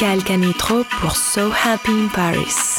Michael Canitro pour So Happy in Paris.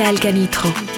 Michael Canitrot.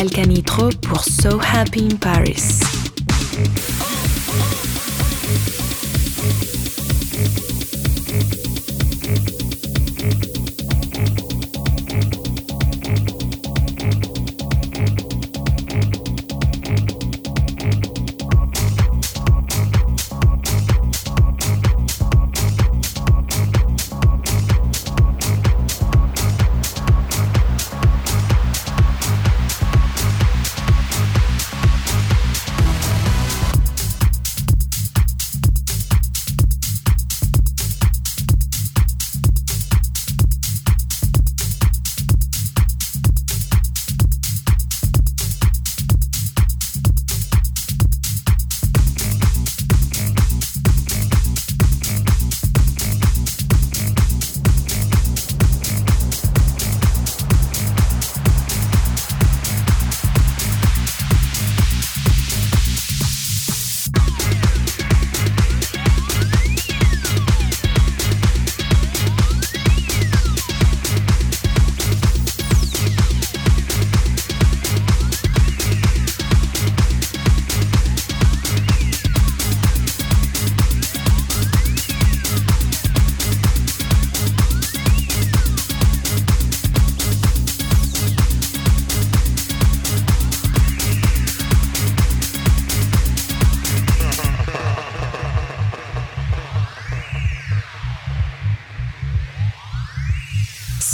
Michael Canitro pour So Happy in Paris.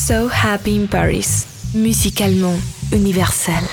So Happy in Paris, musicalement universel.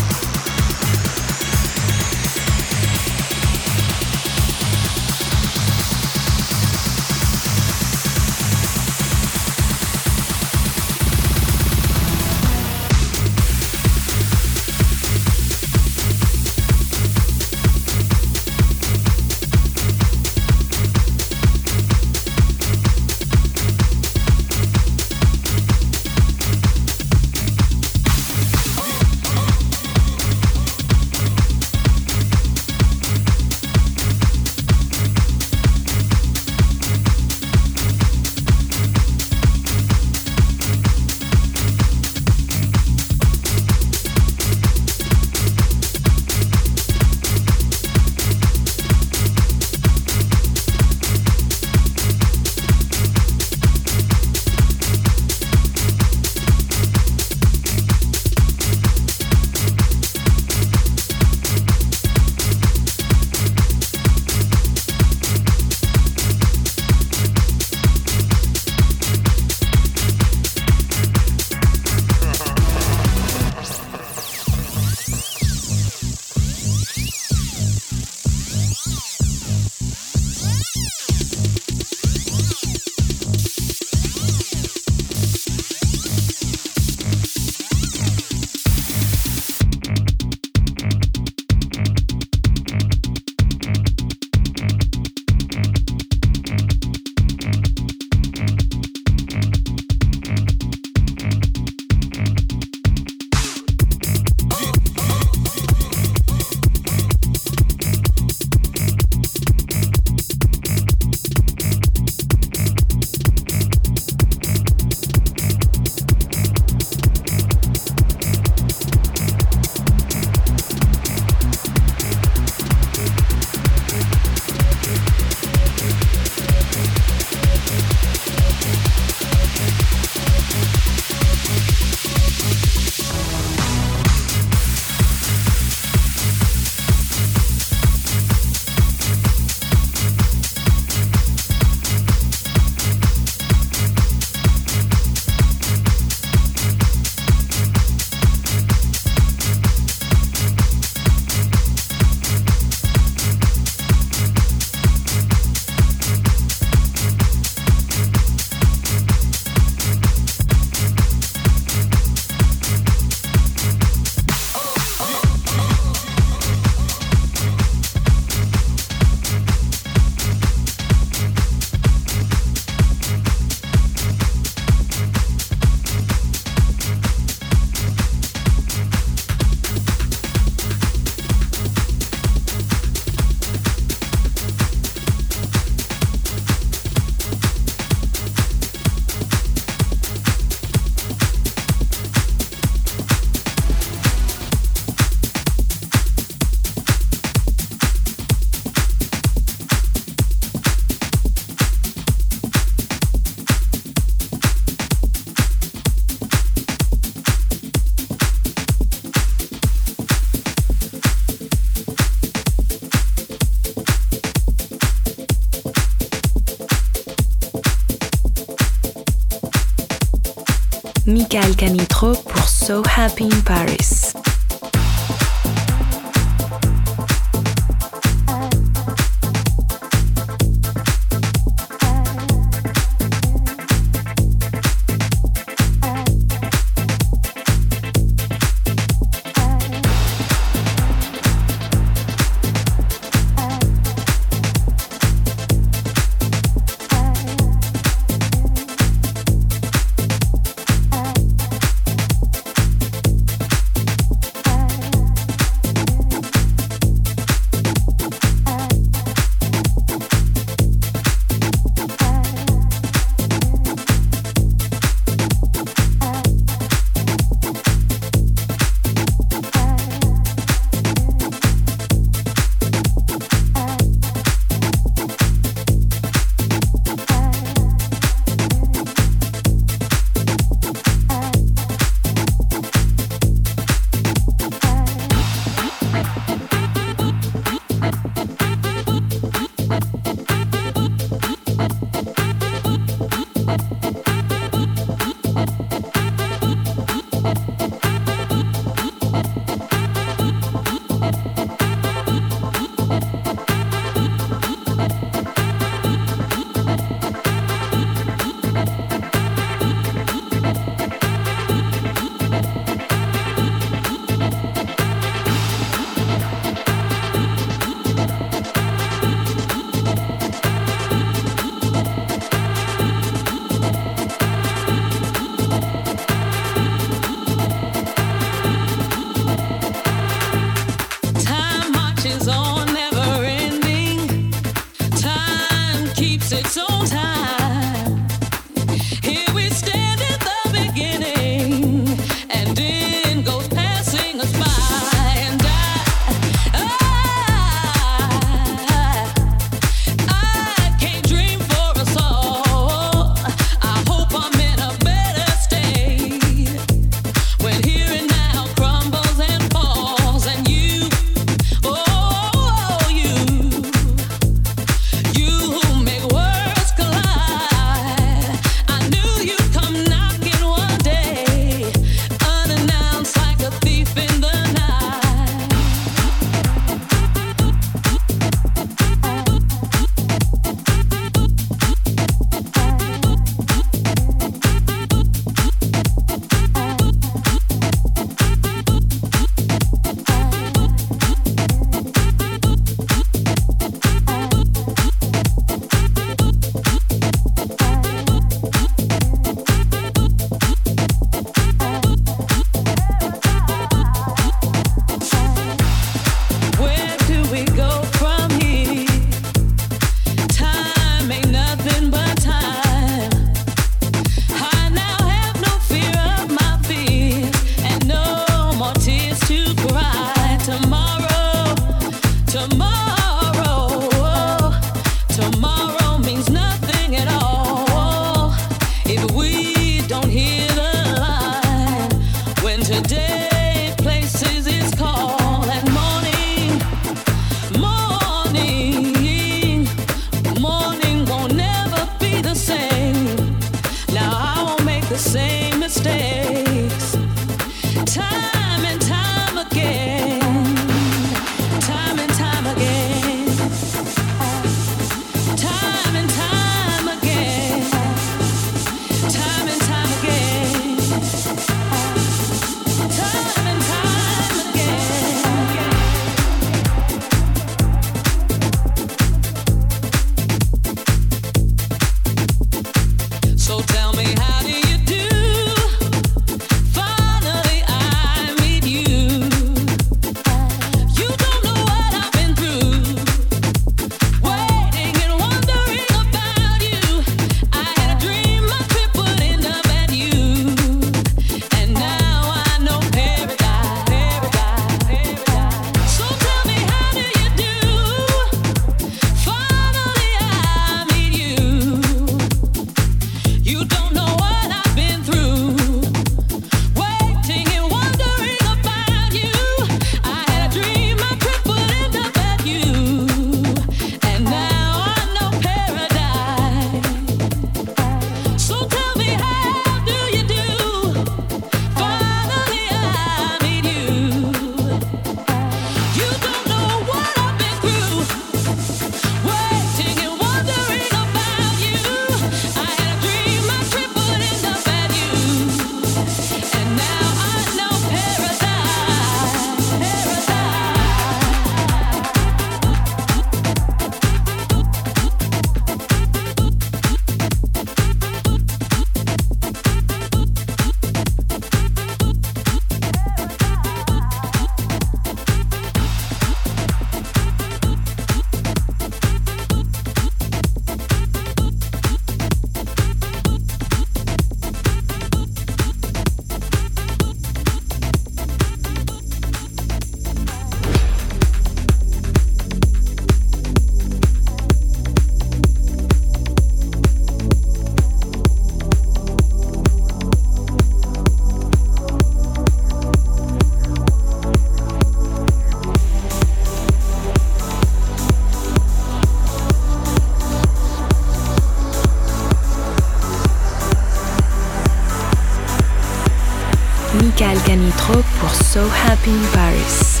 Calganitro pour So Happy in Paris.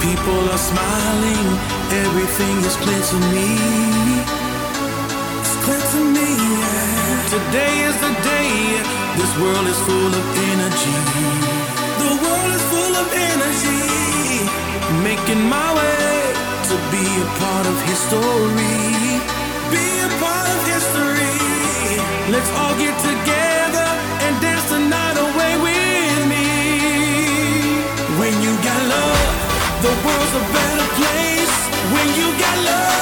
People are smiling, everything is clear to me. Today is the day. This world is full of energy. The world is full of energy. Making my way to be a part of history. Be a part of history. Let's all get together and dance the night away with me. When you got love, the world's a better place. When you got love,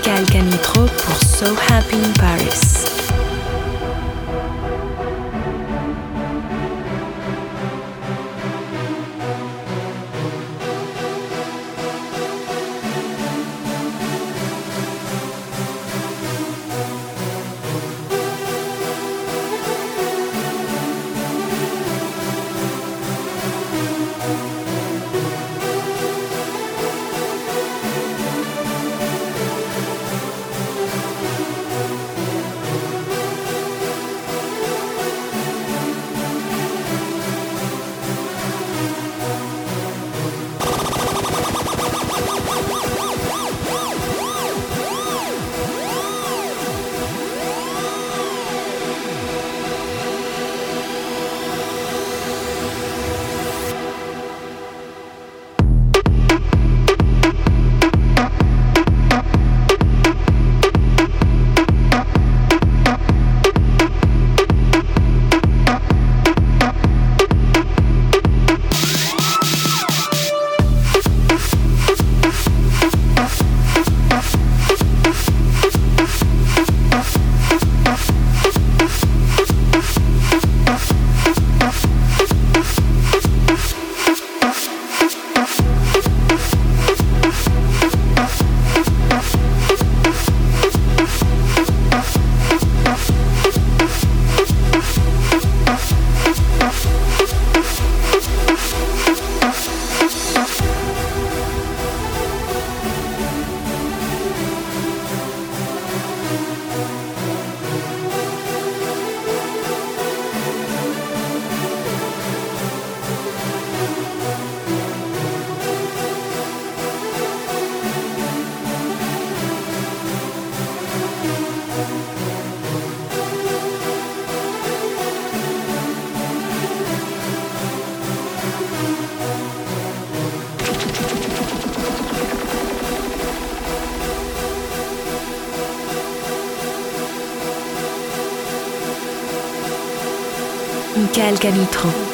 Michael Canitrot pour So Happy in Paris. Michael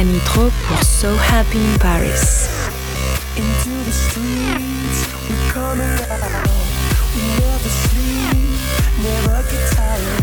Canitrot. Canitrot pour So Happy in Paris. Into the streets, we come around. We never sleep, never get tired.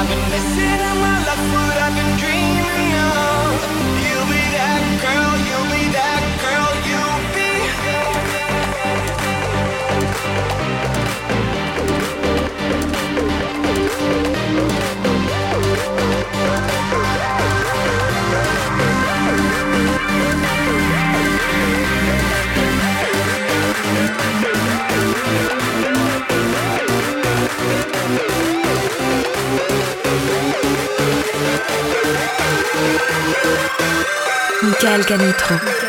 I've been missing Michael Canitro.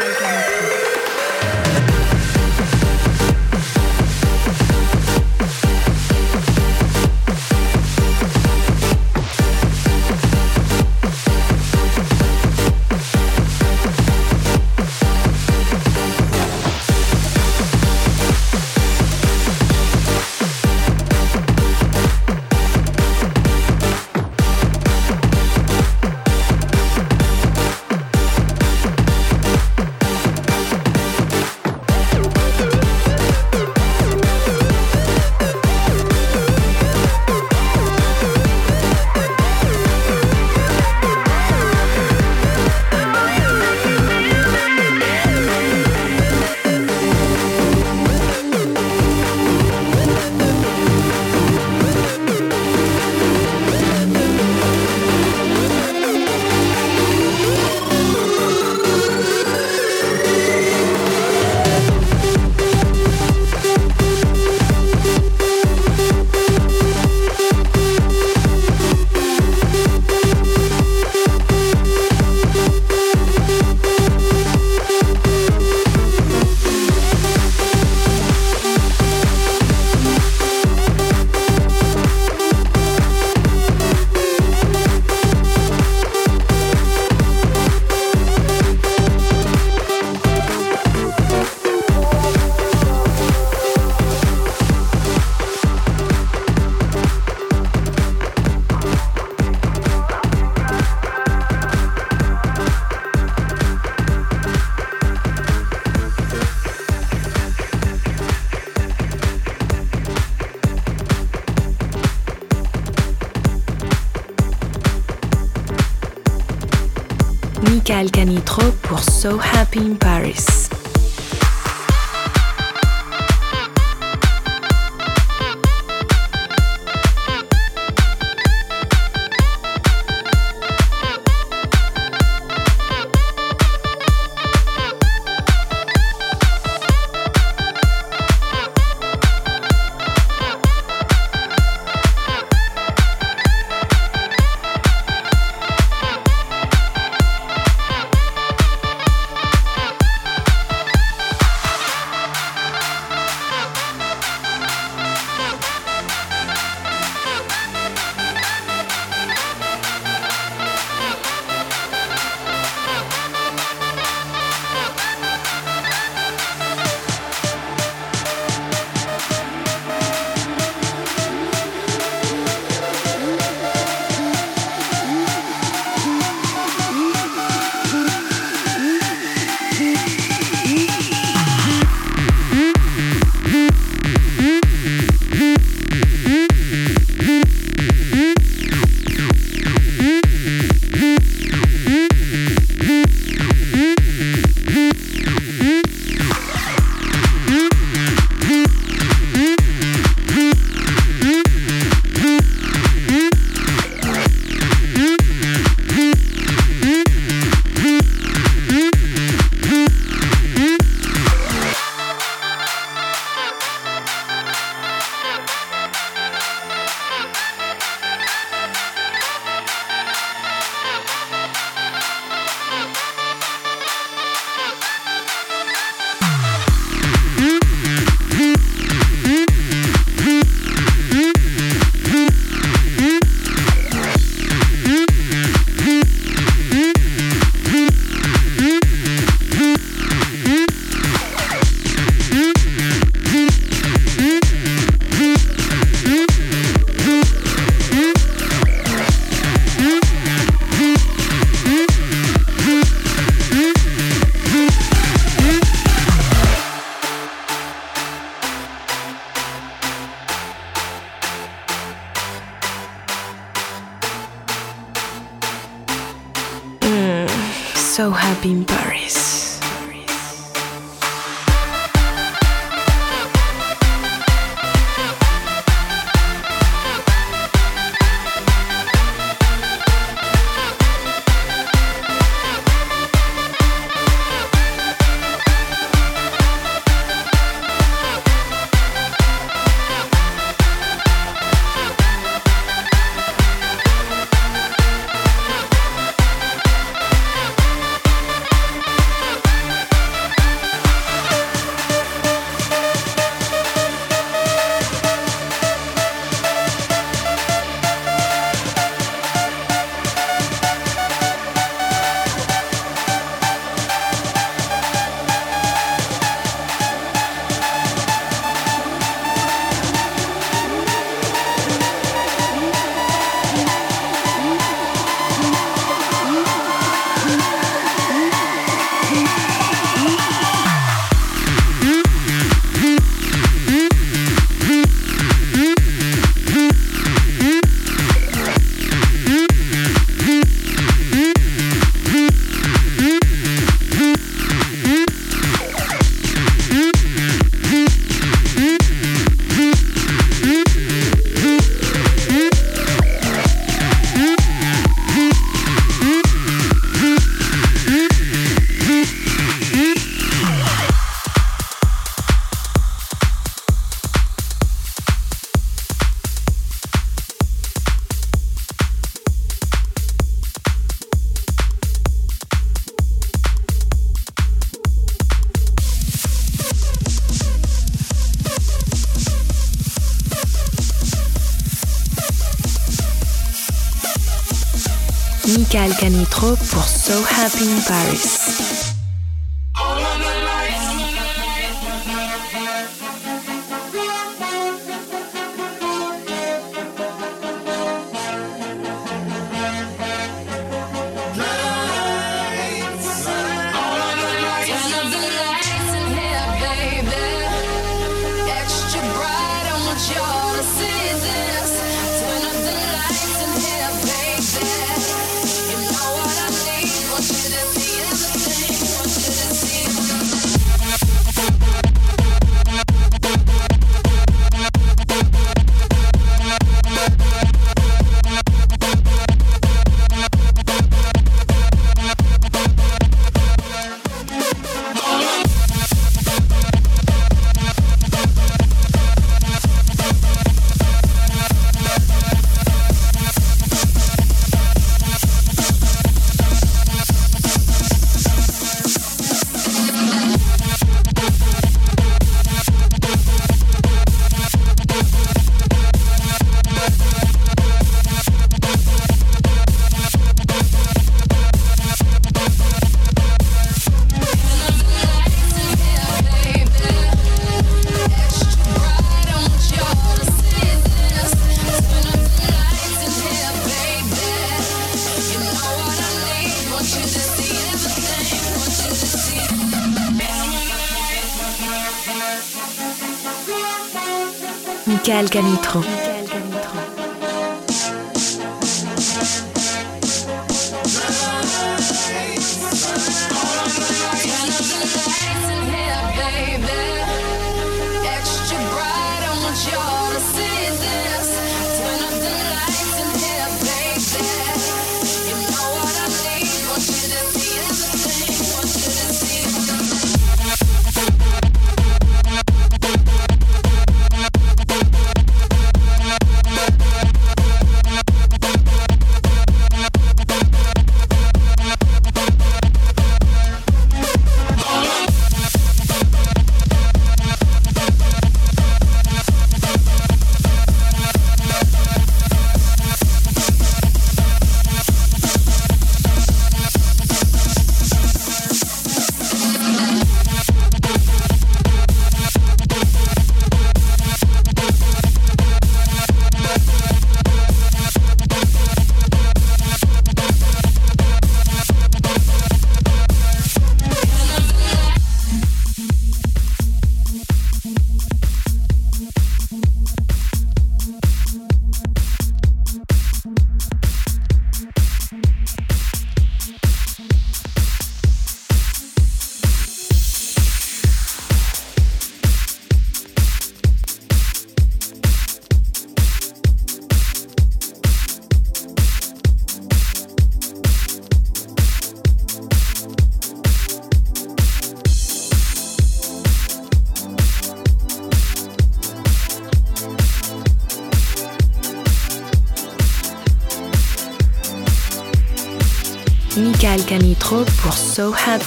Michael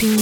So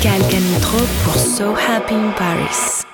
Happy in Paris. So Happy in Paris.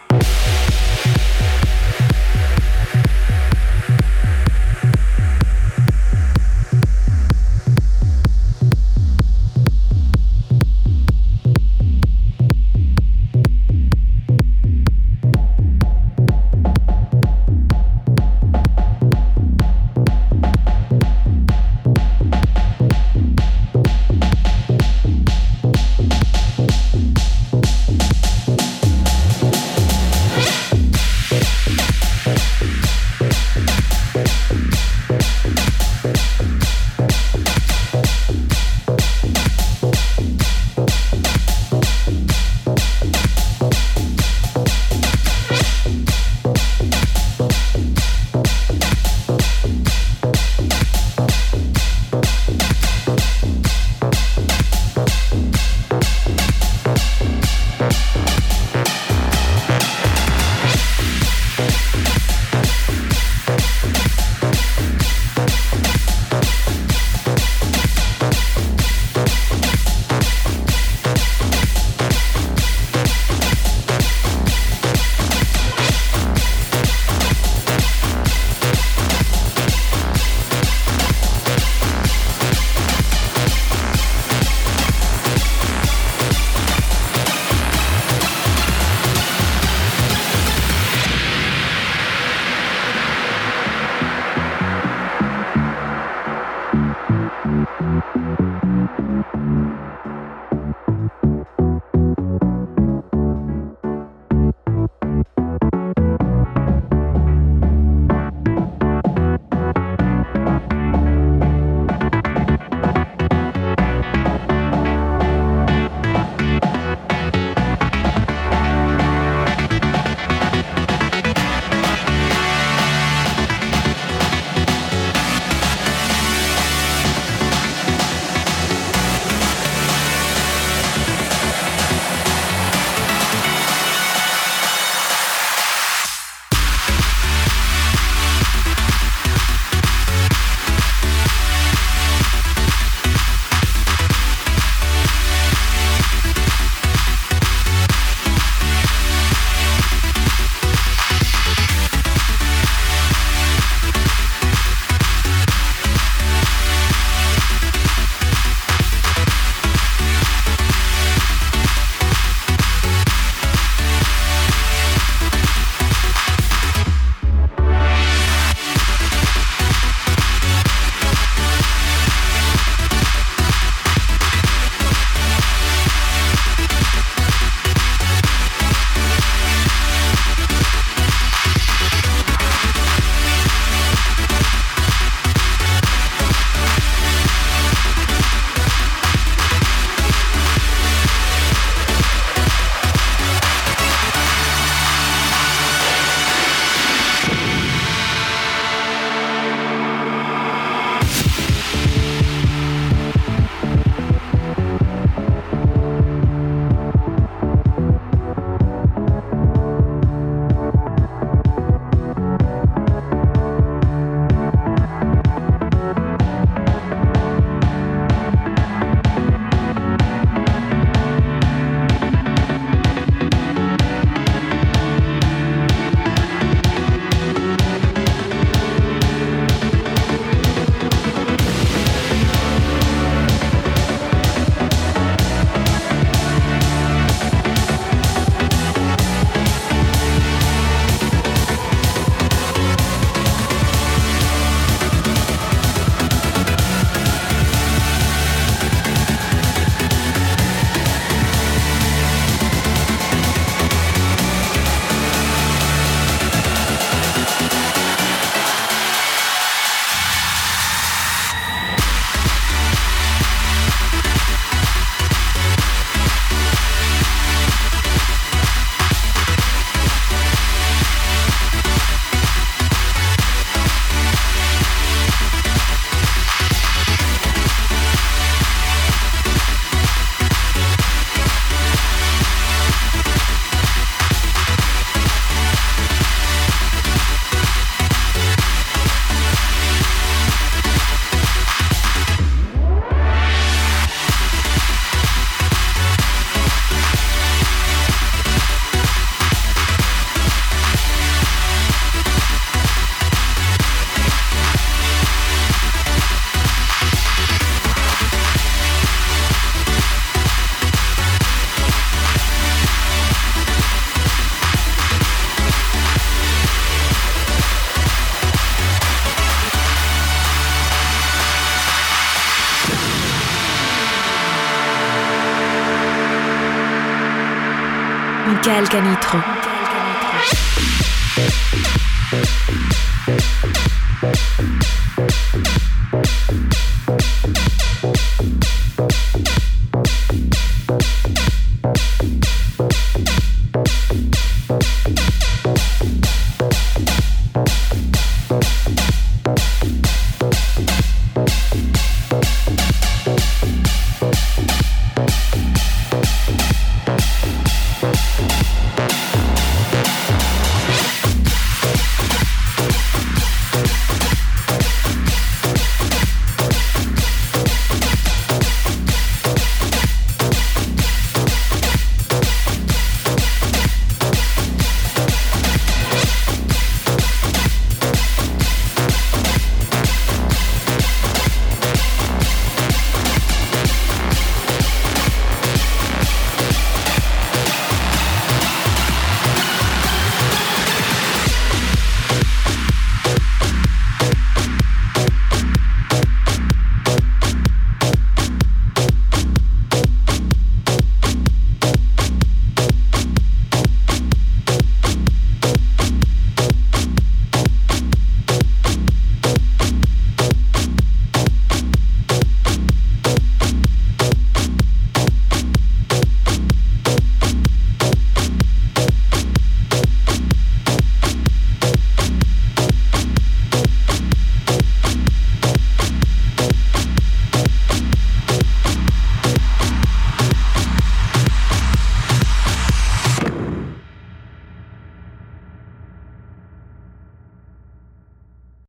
Michael Canitro.